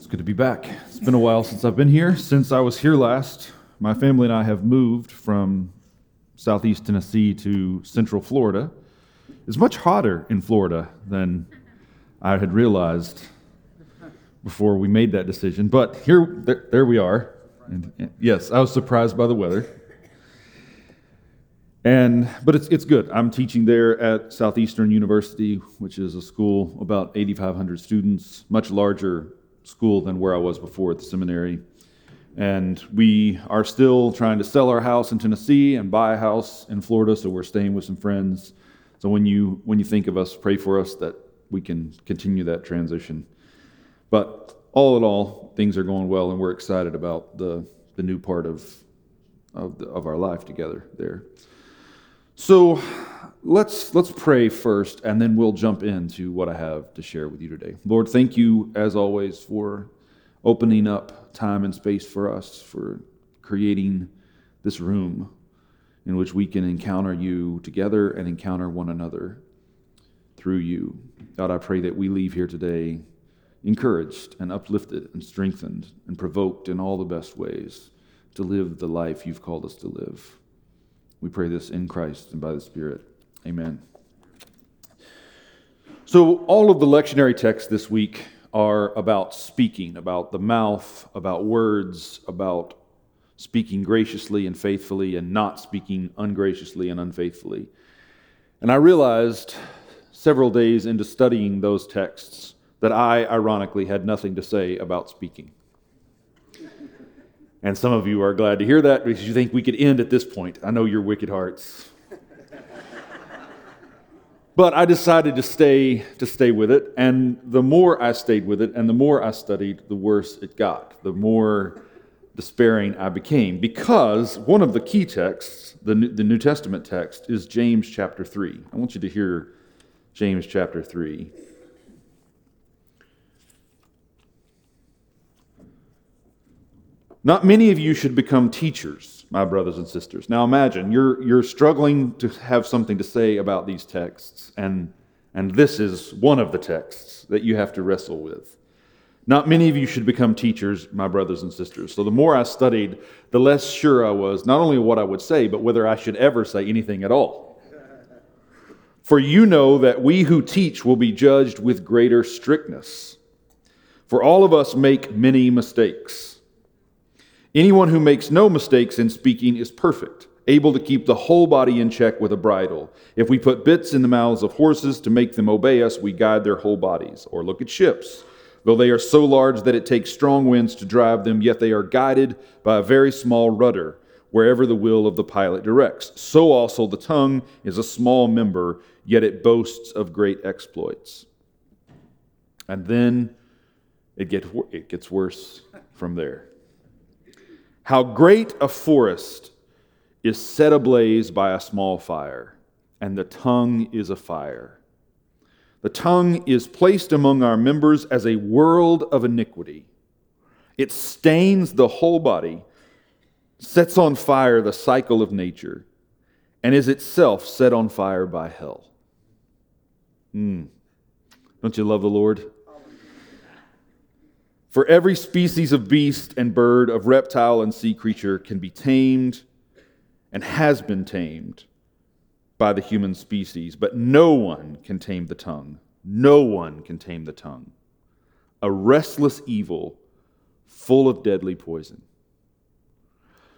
It's good to be back. It's been a while since I've been here. Since I was here last, my family and I have moved from southeast Tennessee to central Florida. It's much hotter in Florida than I had realized before we made that decision. But here, there, there we are. And yes, I was surprised by the weather. And but it's it's good. I'm teaching there at Southeastern University, which is a school about 8,500 students, much larger school than where I was before at the seminary. And we are still trying to sell our house in Tennessee and buy a house in Florida, so we're staying with some friends. So when you when you think of us, pray for us that we can continue that transition. But all in all, things are going well, and we're excited about the the new part of of, the, of our life together there. So let's let's pray first and then we'll jump into what I have to share with you today. Lord, thank you as always for opening up time and space for us for creating this room in which we can encounter you together and encounter one another through you. God, I pray that we leave here today encouraged and uplifted and strengthened and provoked in all the best ways to live the life you've called us to live. We pray this in Christ and by the Spirit. Amen. So, all of the lectionary texts this week are about speaking, about the mouth, about words, about speaking graciously and faithfully, and not speaking ungraciously and unfaithfully. And I realized several days into studying those texts that I, ironically, had nothing to say about speaking. And some of you are glad to hear that because you think we could end at this point. I know your wicked hearts. but I decided to stay to stay with it, and the more I stayed with it and the more I studied, the worse it got. The more despairing I became because one of the key texts, the New, the New Testament text, is James chapter 3. I want you to hear James chapter 3. Not many of you should become teachers, my brothers and sisters. Now imagine you're, you're struggling to have something to say about these texts, and, and this is one of the texts that you have to wrestle with. Not many of you should become teachers, my brothers and sisters. So the more I studied, the less sure I was, not only what I would say, but whether I should ever say anything at all. For you know that we who teach will be judged with greater strictness. For all of us make many mistakes. Anyone who makes no mistakes in speaking is perfect, able to keep the whole body in check with a bridle. If we put bits in the mouths of horses to make them obey us, we guide their whole bodies. Or look at ships. Though they are so large that it takes strong winds to drive them, yet they are guided by a very small rudder wherever the will of the pilot directs. So also the tongue is a small member, yet it boasts of great exploits. And then it, get, it gets worse from there. How great a forest is set ablaze by a small fire, and the tongue is a fire. The tongue is placed among our members as a world of iniquity. It stains the whole body, sets on fire the cycle of nature, and is itself set on fire by hell. Mm. Don't you love the Lord? For every species of beast and bird, of reptile and sea creature can be tamed and has been tamed by the human species, but no one can tame the tongue. No one can tame the tongue. A restless evil full of deadly poison.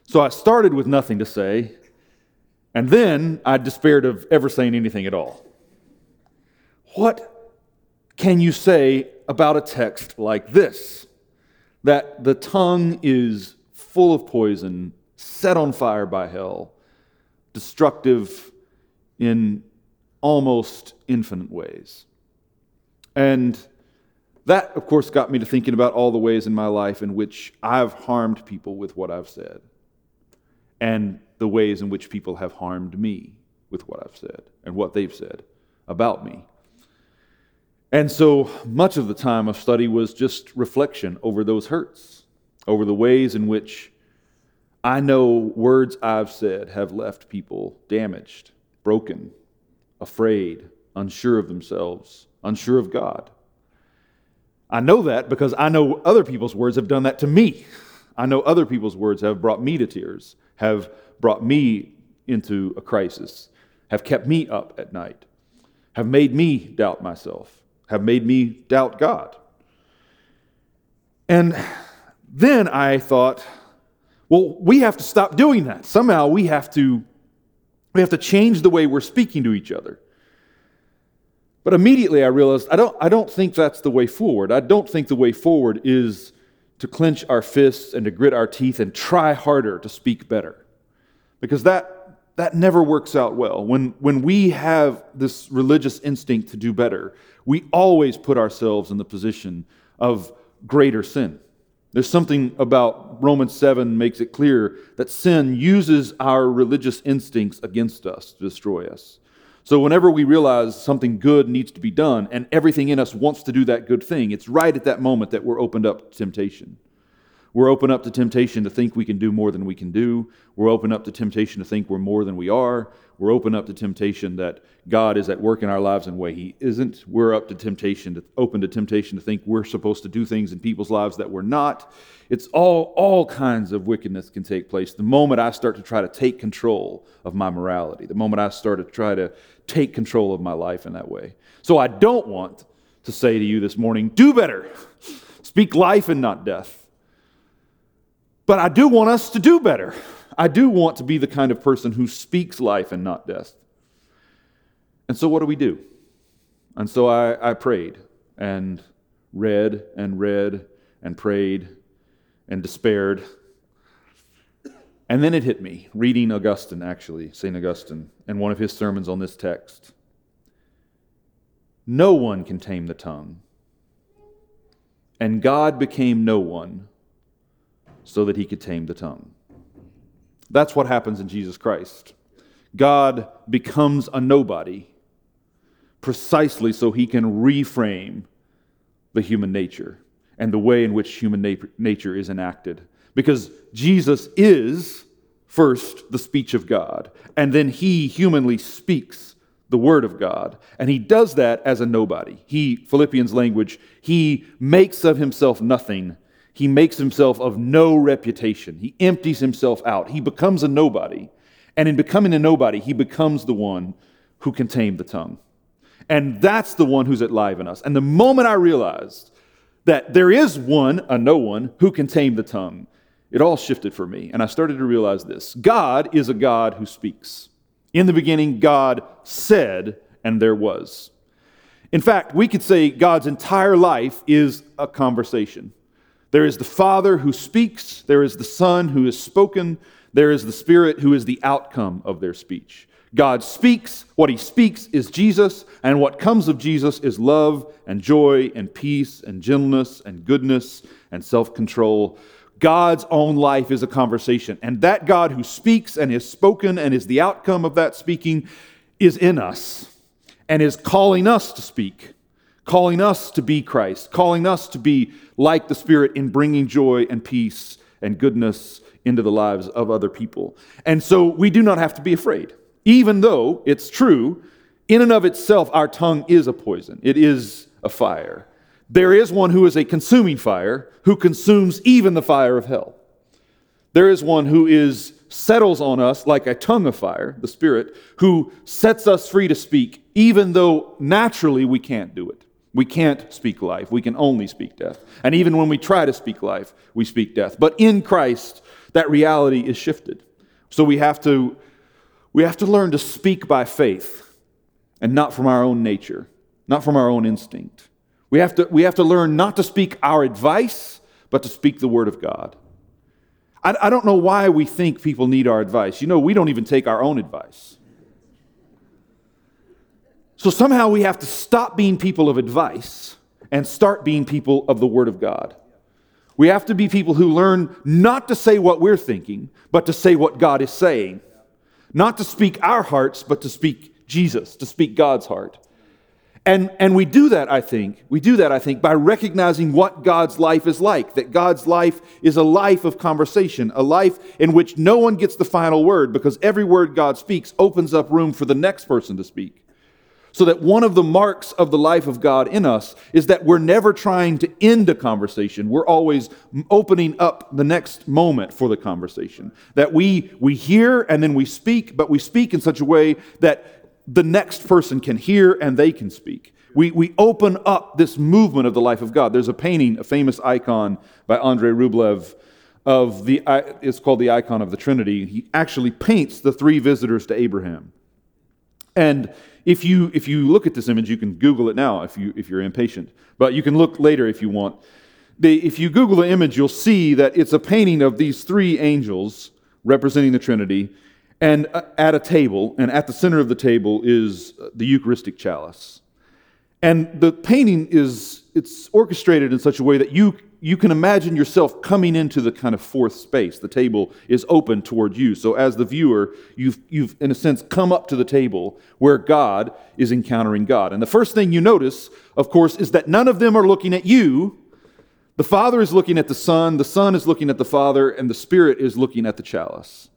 So I started with nothing to say, and then I despaired of ever saying anything at all. What can you say about a text like this? That the tongue is full of poison, set on fire by hell, destructive in almost infinite ways. And that, of course, got me to thinking about all the ways in my life in which I've harmed people with what I've said, and the ways in which people have harmed me with what I've said and what they've said about me. And so much of the time of study was just reflection over those hurts, over the ways in which I know words I've said have left people damaged, broken, afraid, unsure of themselves, unsure of God. I know that because I know other people's words have done that to me. I know other people's words have brought me to tears, have brought me into a crisis, have kept me up at night, have made me doubt myself, have made me doubt God. And then I thought, well, we have to stop doing that. Somehow we have to we have to change the way we're speaking to each other. But immediately I realized I don't, I don't think that's the way forward. I don't think the way forward is to clench our fists and to grit our teeth and try harder to speak better. Because that, that never works out well. When, when we have this religious instinct to do better, we always put ourselves in the position of greater sin. There's something about Romans 7 makes it clear that sin uses our religious instincts against us to destroy us. So, whenever we realize something good needs to be done and everything in us wants to do that good thing, it's right at that moment that we're opened up to temptation. We're open up to temptation to think we can do more than we can do. We're open up to temptation to think we're more than we are. We're open up to temptation that God is at work in our lives in a way He isn't. We're up to temptation to open to temptation to think we're supposed to do things in people's lives that we're not. It's all all kinds of wickedness can take place the moment I start to try to take control of my morality. The moment I start to try to take control of my life in that way. So I don't want to say to you this morning, do better. Speak life and not death. But I do want us to do better. I do want to be the kind of person who speaks life and not death. And so, what do we do? And so I, I prayed and read and read and prayed and despaired. And then it hit me, reading Augustine, actually, St. Augustine, and one of his sermons on this text. No one can tame the tongue, and God became no one so that he could tame the tongue. That's what happens in Jesus Christ. God becomes a nobody precisely so he can reframe the human nature and the way in which human na- nature is enacted. Because Jesus is first the speech of God, and then he humanly speaks the word of God. And he does that as a nobody. He, Philippians language, he makes of himself nothing he makes himself of no reputation. He empties himself out. He becomes a nobody. And in becoming a nobody, he becomes the one who can tame the tongue. And that's the one who's alive in us. And the moment I realized that there is one, a no one, who can tame the tongue, it all shifted for me. And I started to realize this God is a God who speaks. In the beginning, God said, and there was. In fact, we could say God's entire life is a conversation. There is the Father who speaks, there is the Son who is spoken, there is the Spirit who is the outcome of their speech. God speaks, what he speaks is Jesus, and what comes of Jesus is love and joy and peace and gentleness and goodness and self control. God's own life is a conversation, and that God who speaks and is spoken and is the outcome of that speaking is in us and is calling us to speak calling us to be Christ, calling us to be like the Spirit in bringing joy and peace and goodness into the lives of other people. And so we do not have to be afraid, even though it's true, in and of itself, our tongue is a poison, it is a fire. There is one who is a consuming fire, who consumes even the fire of hell. There is one who is settles on us like a tongue of fire, the Spirit, who sets us free to speak, even though naturally we can't do it. We can't speak life. We can only speak death. And even when we try to speak life, we speak death. But in Christ, that reality is shifted. So we have to, we have to learn to speak by faith and not from our own nature, not from our own instinct. We have to, we have to learn not to speak our advice, but to speak the word of God. I, I don't know why we think people need our advice. You know, we don't even take our own advice. So somehow we have to stop being people of advice and start being people of the Word of God. We have to be people who learn not to say what we're thinking, but to say what God is saying. Not to speak our hearts, but to speak Jesus, to speak God's heart. And, and we do that, I think, we do that, I think, by recognizing what God's life is like. That God's life is a life of conversation, a life in which no one gets the final word because every word God speaks opens up room for the next person to speak. So that one of the marks of the life of God in us is that we're never trying to end a conversation. We're always opening up the next moment for the conversation. That we, we hear and then we speak, but we speak in such a way that the next person can hear and they can speak. We, we open up this movement of the life of God. There's a painting, a famous icon by Andrei Rublev of the, it's called the icon of the Trinity. He actually paints the three visitors to Abraham. And if you, if you look at this image, you can Google it now if, you, if you're impatient, but you can look later if you want. if you Google the image, you'll see that it's a painting of these three angels representing the Trinity and uh, at a table, and at the center of the table is the Eucharistic chalice. And the painting is it's orchestrated in such a way that you you can imagine yourself coming into the kind of fourth space. The table is open toward you. So, as the viewer, you've, you've, in a sense, come up to the table where God is encountering God. And the first thing you notice, of course, is that none of them are looking at you. The Father is looking at the Son, the Son is looking at the Father, and the Spirit is looking at the chalice.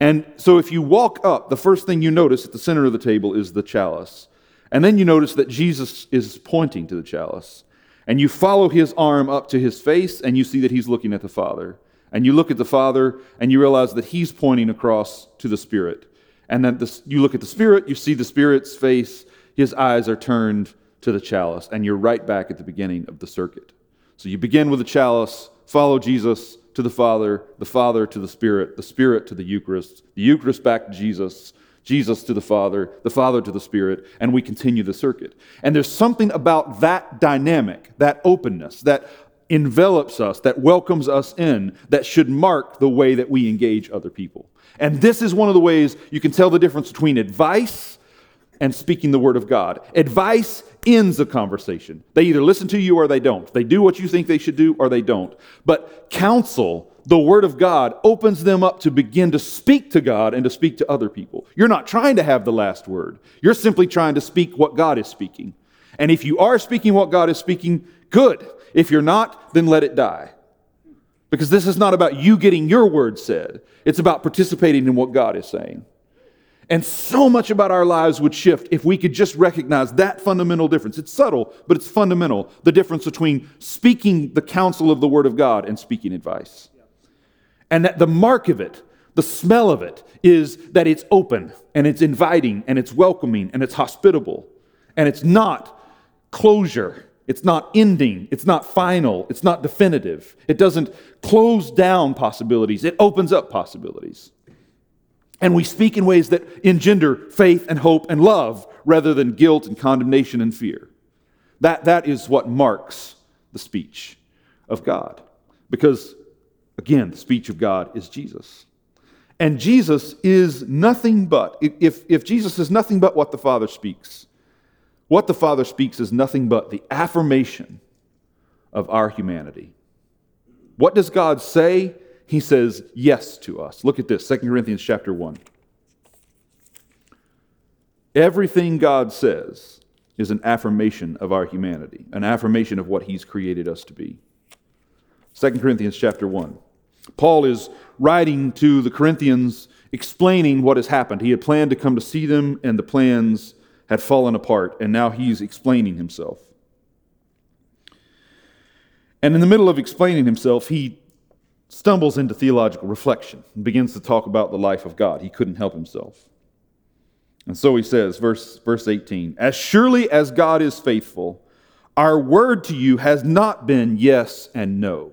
And so, if you walk up, the first thing you notice at the center of the table is the chalice. And then you notice that Jesus is pointing to the chalice. And you follow his arm up to his face, and you see that he's looking at the Father. And you look at the Father, and you realize that he's pointing across to the Spirit. And then this, you look at the Spirit, you see the Spirit's face, his eyes are turned to the chalice, and you're right back at the beginning of the circuit. So you begin with the chalice, follow Jesus to the Father, the Father to the Spirit, the Spirit to the Eucharist, the Eucharist back to Jesus, Jesus to the Father, the Father to the Spirit, and we continue the circuit. And there's something about that dynamic, that openness, that envelops us, that welcomes us in, that should mark the way that we engage other people. And this is one of the ways you can tell the difference between advice and speaking the Word of God. Advice ends a conversation. They either listen to you or they don't. They do what you think they should do or they don't. But counsel the Word of God opens them up to begin to speak to God and to speak to other people. You're not trying to have the last word, you're simply trying to speak what God is speaking. And if you are speaking what God is speaking, good. If you're not, then let it die. Because this is not about you getting your word said, it's about participating in what God is saying. And so much about our lives would shift if we could just recognize that fundamental difference. It's subtle, but it's fundamental. The difference between speaking the counsel of the Word of God and speaking advice. And that the mark of it, the smell of it, is that it's open and it's inviting and it's welcoming and it's hospitable. And it's not closure. It's not ending. It's not final. It's not definitive. It doesn't close down possibilities, it opens up possibilities. And we speak in ways that engender faith and hope and love rather than guilt and condemnation and fear. That, that is what marks the speech of God. Because Again, the speech of God is Jesus. And Jesus is nothing but, if, if Jesus is nothing but what the Father speaks, what the Father speaks is nothing but the affirmation of our humanity. What does God say? He says yes to us. Look at this, 2 Corinthians chapter 1. Everything God says is an affirmation of our humanity, an affirmation of what He's created us to be. 2 Corinthians chapter 1. Paul is writing to the Corinthians explaining what has happened. He had planned to come to see them, and the plans had fallen apart, and now he's explaining himself. And in the middle of explaining himself, he stumbles into theological reflection and begins to talk about the life of God. He couldn't help himself. And so he says, verse, verse 18 As surely as God is faithful, our word to you has not been yes and no.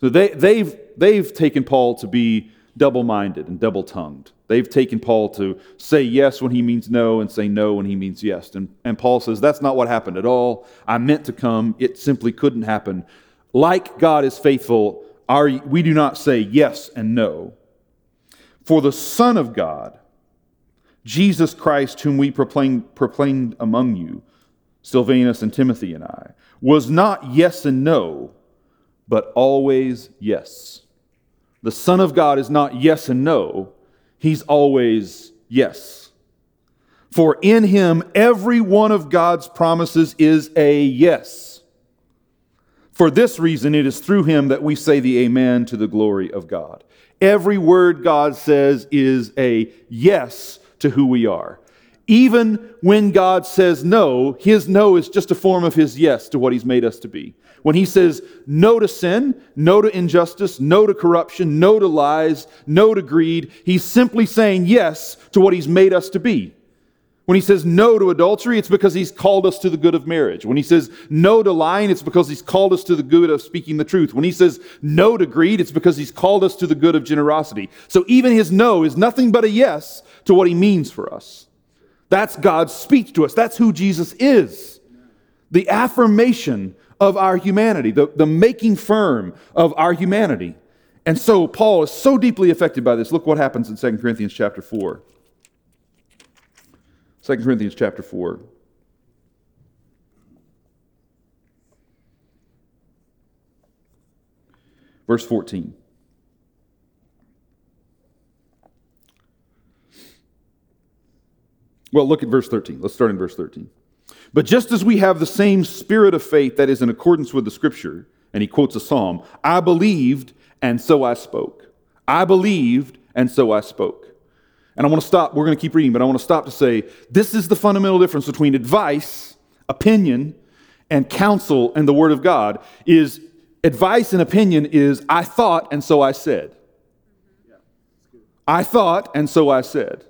So they, they've, they've taken Paul to be double minded and double tongued. They've taken Paul to say yes when he means no and say no when he means yes. And, and Paul says, That's not what happened at all. I meant to come, it simply couldn't happen. Like God is faithful, our, we do not say yes and no. For the Son of God, Jesus Christ, whom we proclaimed, proclaimed among you, Silvanus and Timothy and I, was not yes and no but always yes. The Son of God is not yes and no, He's always yes. For in Him, every one of God's promises is a yes. For this reason, it is through Him that we say the Amen to the glory of God. Every word God says is a yes to who we are. even when God says no, his no is just a form of his yes to what he's made us to be. When he says no to sin, no to injustice, no to corruption, no to lies, no to greed, he's simply saying yes to what he's made us to be. When he says no to adultery, it's because he's called us to the good of marriage. When he says no to lying, it's because he's called us to the good of speaking the truth. When he says no to greed, it's because he's called us to the good of generosity. So even his no is nothing but a yes to what he means for us. That's God's speech to us. That's who Jesus is. The affirmation of our humanity, the, the making firm of our humanity. And so Paul is so deeply affected by this. Look what happens in 2 Corinthians chapter 4. 2 Corinthians chapter 4. Verse 14. Well, look at verse 13. Let's start in verse 13. But just as we have the same spirit of faith that is in accordance with the scripture, and he quotes a psalm, I believed and so I spoke. I believed and so I spoke. And I want to stop, we're going to keep reading, but I want to stop to say this is the fundamental difference between advice, opinion, and counsel and the word of God is advice and opinion is I thought and so I said. I thought and so I said.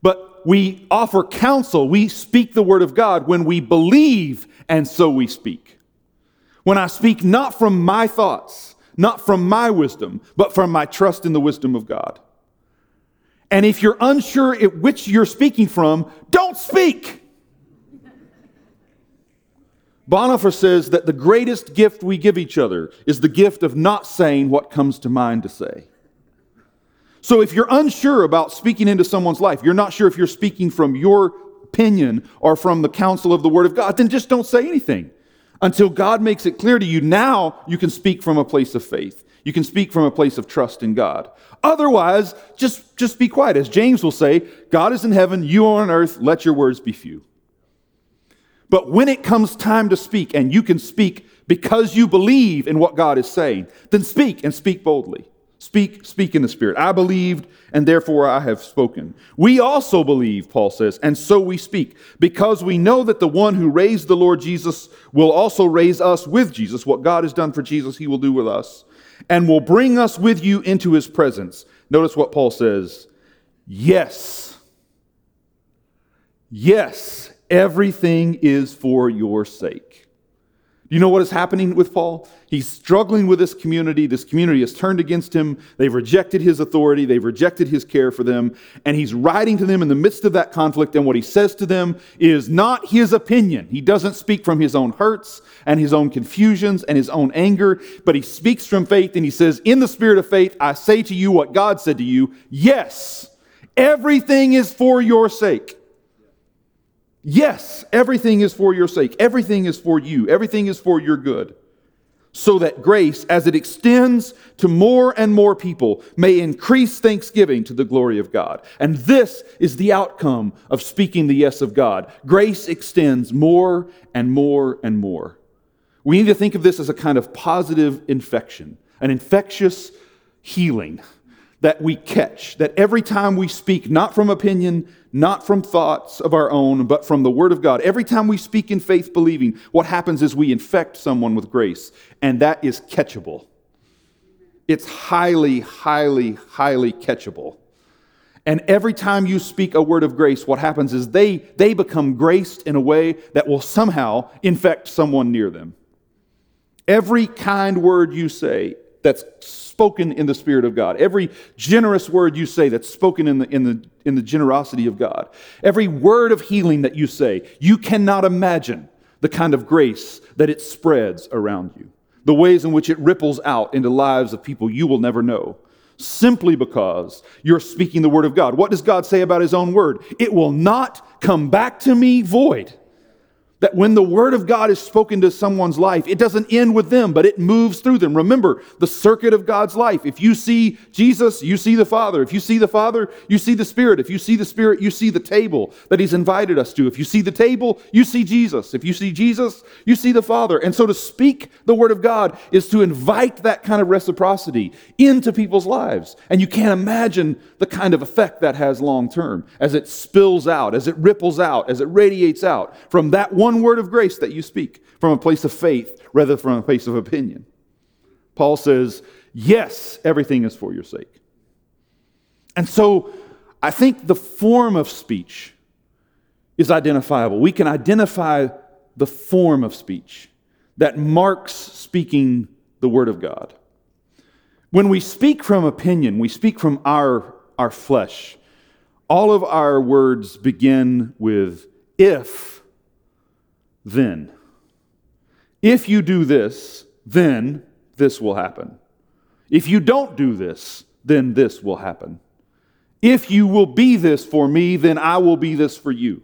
But we offer counsel, we speak the word of God when we believe, and so we speak. When I speak not from my thoughts, not from my wisdom, but from my trust in the wisdom of God. And if you're unsure at which you're speaking from, don't speak. Bonhoeffer says that the greatest gift we give each other is the gift of not saying what comes to mind to say. So if you're unsure about speaking into someone's life, you're not sure if you're speaking from your opinion or from the counsel of the Word of God, then just don't say anything until God makes it clear to you. Now you can speak from a place of faith. You can speak from a place of trust in God. Otherwise, just, just be quiet. As James will say, God is in heaven, you are on earth, let your words be few. But when it comes time to speak, and you can speak because you believe in what God is saying, then speak and speak boldly. Speak, speak in the Spirit. I believed, and therefore I have spoken. We also believe, Paul says, and so we speak, because we know that the one who raised the Lord Jesus will also raise us with Jesus. What God has done for Jesus, he will do with us, and will bring us with you into his presence. Notice what Paul says Yes. Yes, everything is for your sake. Do you know what is happening with Paul? He's struggling with this community. This community has turned against him. They've rejected his authority. They've rejected his care for them. And he's writing to them in the midst of that conflict. And what he says to them is not his opinion. He doesn't speak from his own hurts and his own confusions and his own anger, but he speaks from faith. And he says, In the spirit of faith, I say to you what God said to you. Yes, everything is for your sake. Yes, everything is for your sake. Everything is for you. Everything is for your good. So that grace, as it extends to more and more people, may increase thanksgiving to the glory of God. And this is the outcome of speaking the yes of God. Grace extends more and more and more. We need to think of this as a kind of positive infection, an infectious healing that we catch, that every time we speak, not from opinion, not from thoughts of our own, but from the Word of God, every time we speak in faith believing, what happens is we infect someone with grace, and that is catchable. It's highly, highly, highly catchable. And every time you speak a word of grace, what happens is they, they become graced in a way that will somehow infect someone near them. Every kind word you say that's spoken in the Spirit of God. Every generous word you say that's spoken in the, in the, in the generosity of God. Every word of healing that you say, you cannot imagine the kind of grace that it spreads around you, the ways in which it ripples out into lives of people you will never know. Simply because you're speaking the word of God. What does God say about his own word? It will not come back to me void. That when the word of God is spoken to someone's life, it doesn't end with them, but it moves through them. Remember the circuit of God's life. If you see Jesus, you see the Father. If you see the Father, you see the Spirit. If you see the Spirit, you see the table that He's invited us to. If you see the table, you see Jesus. If you see Jesus, you see the Father. And so to speak the word of God is to invite that kind of reciprocity into people's lives. And you can't imagine the kind of effect that has long term as it spills out, as it ripples out, as it radiates out from that one one word of grace that you speak from a place of faith rather from a place of opinion. Paul says, Yes, everything is for your sake. And so I think the form of speech is identifiable. We can identify the form of speech that marks speaking the Word of God. When we speak from opinion, we speak from our, our flesh. All of our words begin with if then. If you do this, then this will happen. If you don't do this, then this will happen. If you will be this for me, then I will be this for you.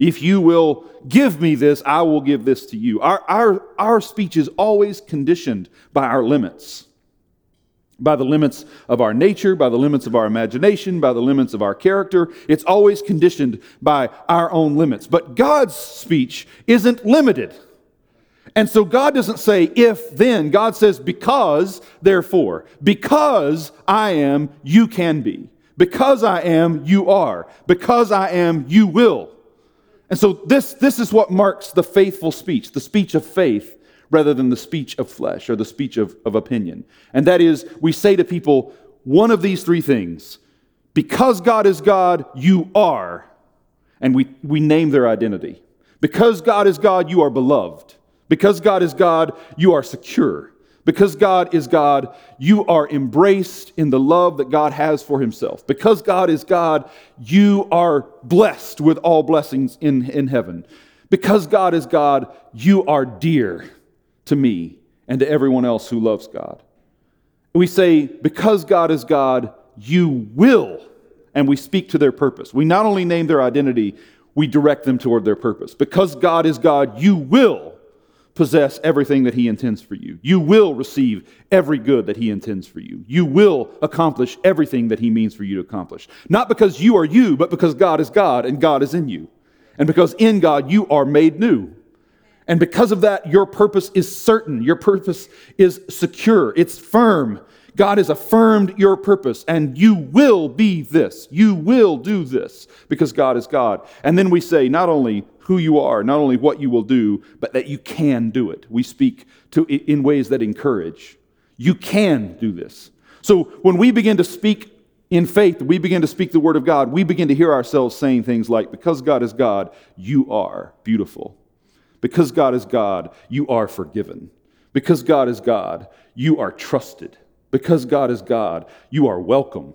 If you will give me this, I will give this to you. Our, our, our speech is always conditioned by our limits by the limits of our nature, by the limits of our imagination, by the limits of our character. It's always conditioned by our own limits. But God's speech isn't limited. And so God doesn't say if then, God says because, therefore. Because I am, you can be. Because I am, you are. Because I am, you will. And so this, this is what marks the faithful speech, the speech of faith rather than the speech of flesh or the speech of, of opinion. And that is, we say to people one of these three things because God is God, you are. And we, we name their identity. Because God is God, you are beloved. Because God is God, you are secure. Because God is God, you are embraced in the love that God has for Himself. Because God is God, you are blessed with all blessings in, in heaven. Because God is God, you are dear to me and to everyone else who loves God. We say, because God is God, you will, and we speak to their purpose. We not only name their identity, we direct them toward their purpose. Because God is God, you will possess everything that He intends for you. You will receive every good that He intends for you. You will accomplish everything that He means for you to accomplish. Not because you are you, but because God is God and God is in you. And because in God you are made new. And because of that, your purpose is certain. Your purpose is secure. It's firm. God has affirmed your purpose, and you will be this. You will do this because God is God. And then we say not only who you are, not only what you will do, but that you can do it. We speak to, in ways that encourage. You can do this. So when we begin to speak in faith, we begin to speak the word of God, we begin to hear ourselves saying things like, Because God is God, you are beautiful. Because God is God, you are forgiven. Because God is God, you are trusted. Because God is God, you are welcome.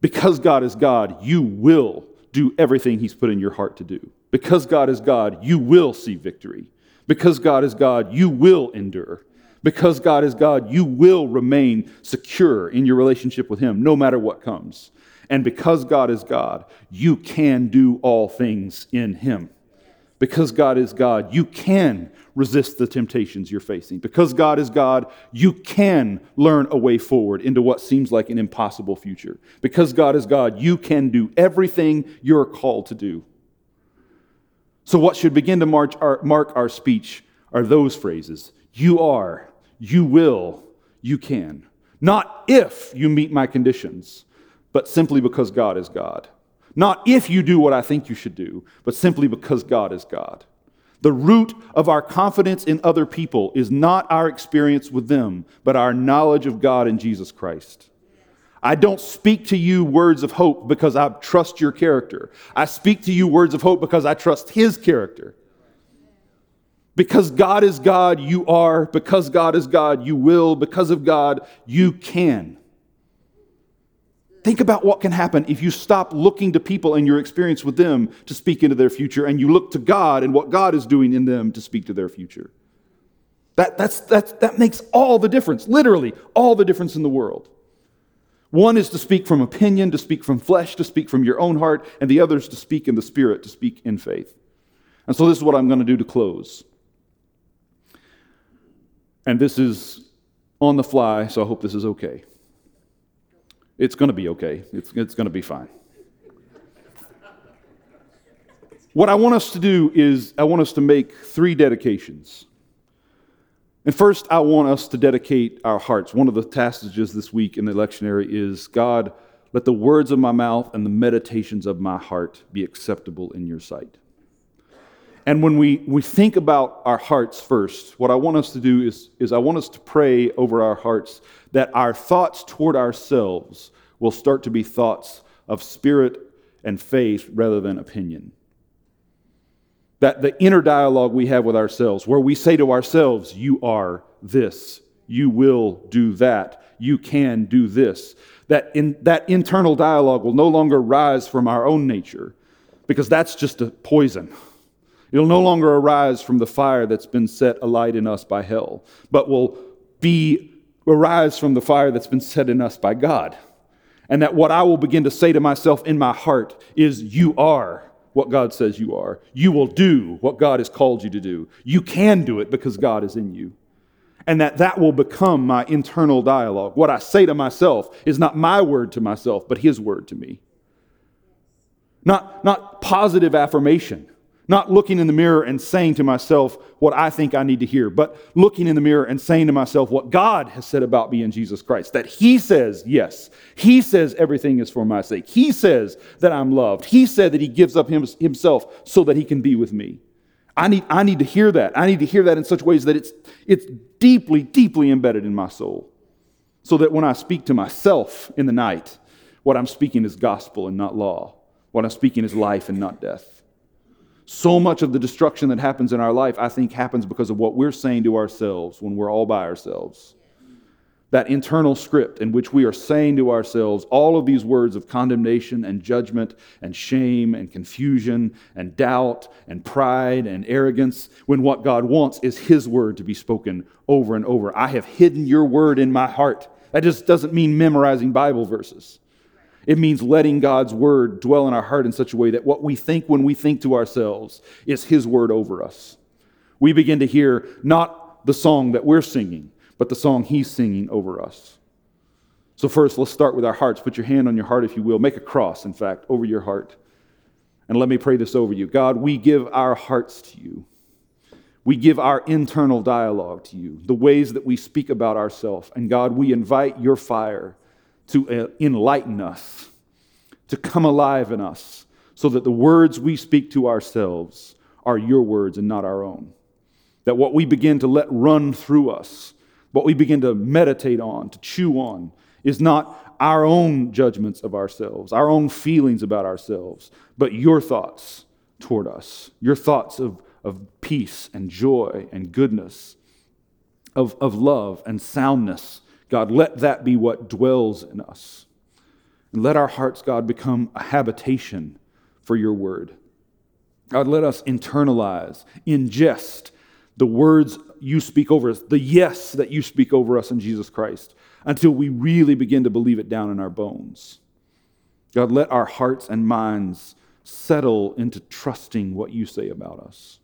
Because God is God, you will do everything He's put in your heart to do. Because God is God, you will see victory. Because God is God, you will endure. Because God is God, you will remain secure in your relationship with Him no matter what comes. And because God is God, you can do all things in Him. Because God is God, you can resist the temptations you're facing. Because God is God, you can learn a way forward into what seems like an impossible future. Because God is God, you can do everything you're called to do. So, what should begin to our, mark our speech are those phrases You are, you will, you can. Not if you meet my conditions, but simply because God is God. Not if you do what I think you should do, but simply because God is God. The root of our confidence in other people is not our experience with them, but our knowledge of God in Jesus Christ. I don't speak to you words of hope because I trust your character. I speak to you words of hope because I trust His character. Because God is God, you are. Because God is God, you will. Because of God, you can. Think about what can happen if you stop looking to people and your experience with them to speak into their future and you look to God and what God is doing in them to speak to their future. That, that's, that's, that makes all the difference, literally, all the difference in the world. One is to speak from opinion, to speak from flesh, to speak from your own heart, and the other is to speak in the spirit, to speak in faith. And so this is what I'm going to do to close. And this is on the fly, so I hope this is okay. It's going to be okay. It's, it's going to be fine. what I want us to do is, I want us to make three dedications. And first, I want us to dedicate our hearts. One of the passages this week in the lectionary is God, let the words of my mouth and the meditations of my heart be acceptable in your sight. And when we, we think about our hearts first, what I want us to do is, is I want us to pray over our hearts that our thoughts toward ourselves will start to be thoughts of spirit and faith rather than opinion. That the inner dialogue we have with ourselves, where we say to ourselves, You are this, you will do that, you can do this, that, in, that internal dialogue will no longer rise from our own nature, because that's just a poison. It'll no longer arise from the fire that's been set alight in us by hell, but will be arise from the fire that's been set in us by God. And that what I will begin to say to myself in my heart is, You are what God says you are. You will do what God has called you to do. You can do it because God is in you. And that that will become my internal dialogue. What I say to myself is not my word to myself, but His word to me. Not, not positive affirmation not looking in the mirror and saying to myself what I think I need to hear, but looking in the mirror and saying to myself what God has said about me in Jesus Christ. That He says, yes. He says everything is for my sake. He says that I'm loved. He said that He gives up Himself so that He can be with me. I need, I need to hear that. I need to hear that in such ways that it's, it's deeply, deeply embedded in my soul. So that when I speak to myself in the night, what I'm speaking is gospel and not law. What I'm speaking is life and not death. So much of the destruction that happens in our life, I think, happens because of what we're saying to ourselves when we're all by ourselves. That internal script in which we are saying to ourselves all of these words of condemnation and judgment and shame and confusion and doubt and pride and arrogance, when what God wants is His word to be spoken over and over. I have hidden your word in my heart. That just doesn't mean memorizing Bible verses. It means letting God's word dwell in our heart in such a way that what we think when we think to ourselves is His word over us. We begin to hear not the song that we're singing, but the song He's singing over us. So, first, let's start with our hearts. Put your hand on your heart, if you will. Make a cross, in fact, over your heart. And let me pray this over you. God, we give our hearts to you. We give our internal dialogue to you, the ways that we speak about ourselves. And God, we invite your fire to uh, enlighten us, to come alive in us, so that the words we speak to ourselves are your words and not our own. That what we begin to let run through us, what we begin to meditate on, to chew on, is not our own judgments of ourselves, our own feelings about ourselves, but your thoughts toward us, your thoughts of, of peace and joy and goodness, of, of love and soundness God, let that be what dwells in us. And let our hearts, God, become a habitation for your word. God, let us internalize, ingest the words you speak over us, the yes that you speak over us in Jesus Christ, until we really begin to believe it down in our bones. God, let our hearts and minds settle into trusting what you say about us.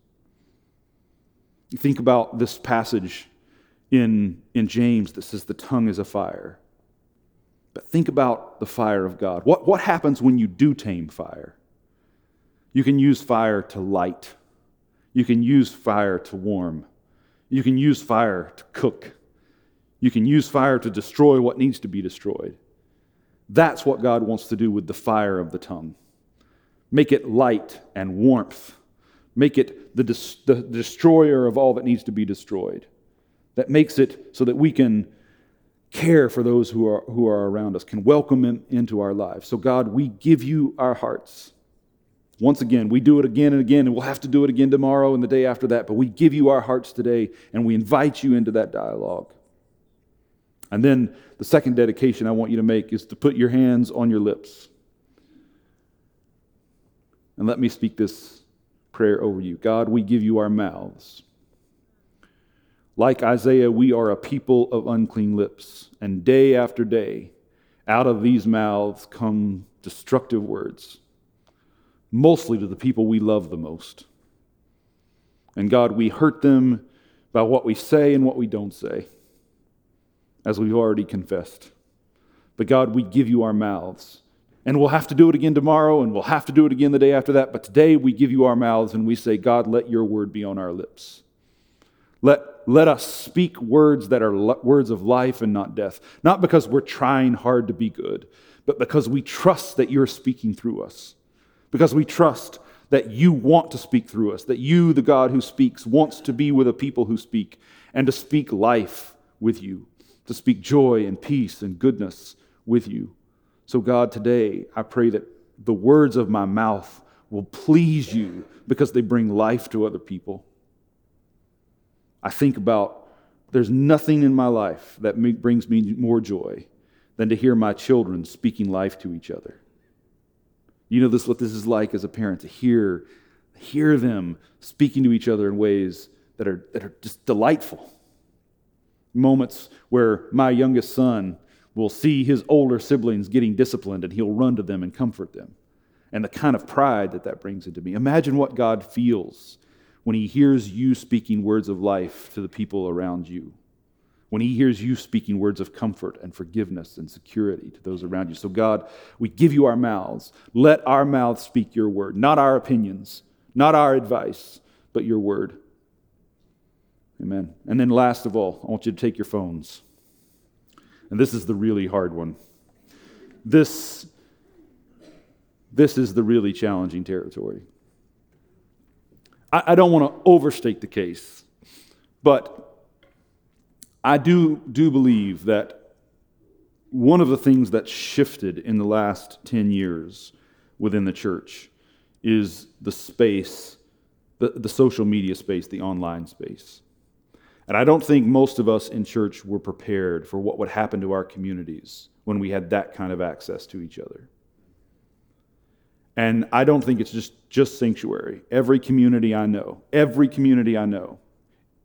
Think about this passage in, in James that says the tongue is a fire. But think about the fire of God. What, what happens when you do tame fire? You can use fire to light, you can use fire to warm, you can use fire to cook, you can use fire to destroy what needs to be destroyed. That's what God wants to do with the fire of the tongue. Make it light and warmth. Make it the, the destroyer of all that needs to be destroyed that makes it so that we can care for those who are, who are around us, can welcome them into our lives. So, God, we give you our hearts. Once again, we do it again and again, and we'll have to do it again tomorrow and the day after that, but we give you our hearts today, and we invite you into that dialogue. And then the second dedication I want you to make is to put your hands on your lips. And let me speak this prayer over you God, we give you our mouths. Like Isaiah, we are a people of unclean lips, and day after day, out of these mouths come destructive words, mostly to the people we love the most. And God, we hurt them by what we say and what we don't say, as we've already confessed. But God, we give you our mouths. And we'll have to do it again tomorrow, and we'll have to do it again the day after that. But today we give you our mouths and we say, God, let your word be on our lips. Let, let us speak words that are words of life and not death. Not because we're trying hard to be good, but because we trust that you're speaking through us. Because we trust that you want to speak through us, that you, the God who speaks, wants to be with a people who speak and to speak life with you, to speak joy and peace and goodness with you. So, God, today I pray that the words of my mouth will please you because they bring life to other people. I think about there's nothing in my life that brings me more joy than to hear my children speaking life to each other. You know this what this is like as a parent to hear hear them speaking to each other in ways that are that are just delightful. Moments where my youngest son will see his older siblings getting disciplined and he'll run to them and comfort them. And the kind of pride that that brings into me. Imagine what God feels when he hears you speaking words of life to the people around you when he hears you speaking words of comfort and forgiveness and security to those around you. So, God, we give you our mouths. Let our mouths speak your word, not our opinions, not our advice, but your word. Amen. And then, last of all, I want you to take your phones. And this is the really hard one. This, this is the really challenging territory. I, I don't want to overstate the case, but I do, do believe that one of the things that shifted in the last 10 years within the church is the space, the, the social media space, the online space. And I don't think most of us in church were prepared for what would happen to our communities when we had that kind of access to each other. And I don't think it's just, just sanctuary. Every community I know, every community I know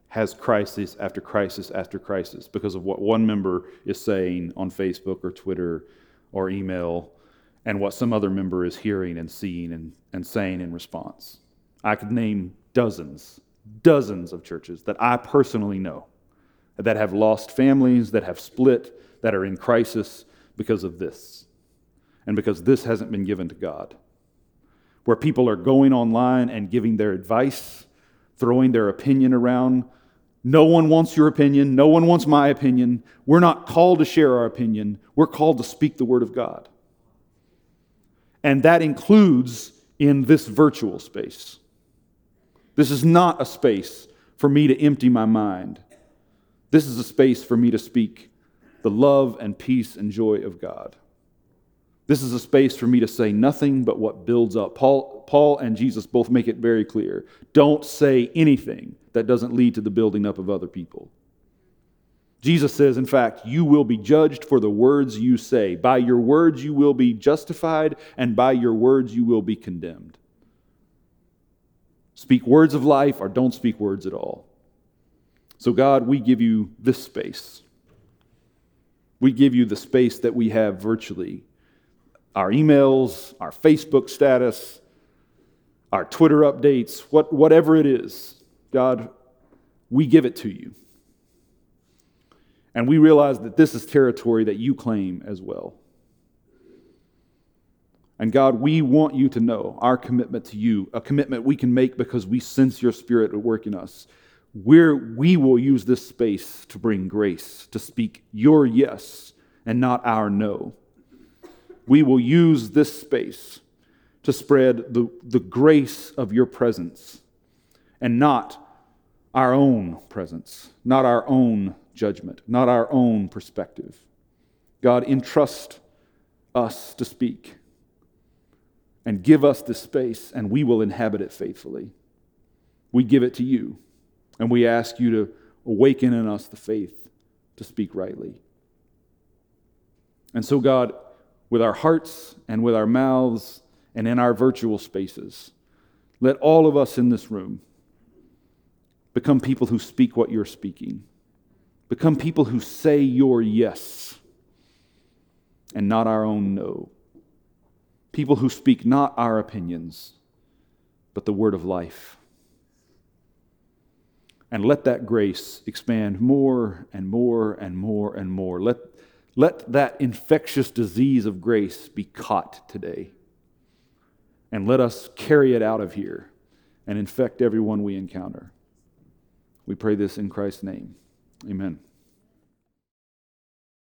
has crisis after crisis after crisis because of what one member is saying on Facebook or Twitter or email and what some other member is hearing and seeing and, and saying in response. I could name dozens, dozens of churches that I personally know that have lost families, that have split, that are in crisis because of this, and because this hasn't been given to God. Where people are going online and giving their advice, throwing their opinion around no one wants your opinion. No one wants my opinion. We're not called to share our opinion. We're called to speak the word of God. And that includes in this virtual space. This is not a space for me to empty my mind. This is a space for me to speak the love and peace and joy of God. This is a space for me to say nothing but what builds up. Paul, Paul and Jesus both make it very clear. Don't say anything that doesn't lead to the building up of other people. Jesus says, in fact, you will be judged for the words you say. By your words you will be justified, and by your words you will be condemned. Speak words of life or don't speak words at all. So, God, we give you this space. We give you the space that we have virtually our emails, our Facebook status, our Twitter updates, what, whatever it is, God, we give it to you. And we realize that this is territory that you claim as well. And God, we want you to know our commitment to you, a commitment we can make because we sense your spirit at work in us. Where we will use this space to bring grace, to speak your yes and not our no we will use this space to spread the, the grace of your presence and not our own presence, not our own judgment, not our own perspective. God, entrust us to speak and give us this space, and we will inhabit it faithfully. We give it to you, and we ask you to awaken in us the faith to speak rightly. And so, God, with our hearts and with our mouths and in our virtual spaces. Let all of us in this room become people who speak what you're speaking, become people who say your yes and not our own no, people who speak not our opinions, but the word of life. And let that grace expand more and more and more and more. Let, let that infectious disease of grace be caught today. And let us carry it out of here and infect everyone we encounter. We pray this in Christ's name. Amen.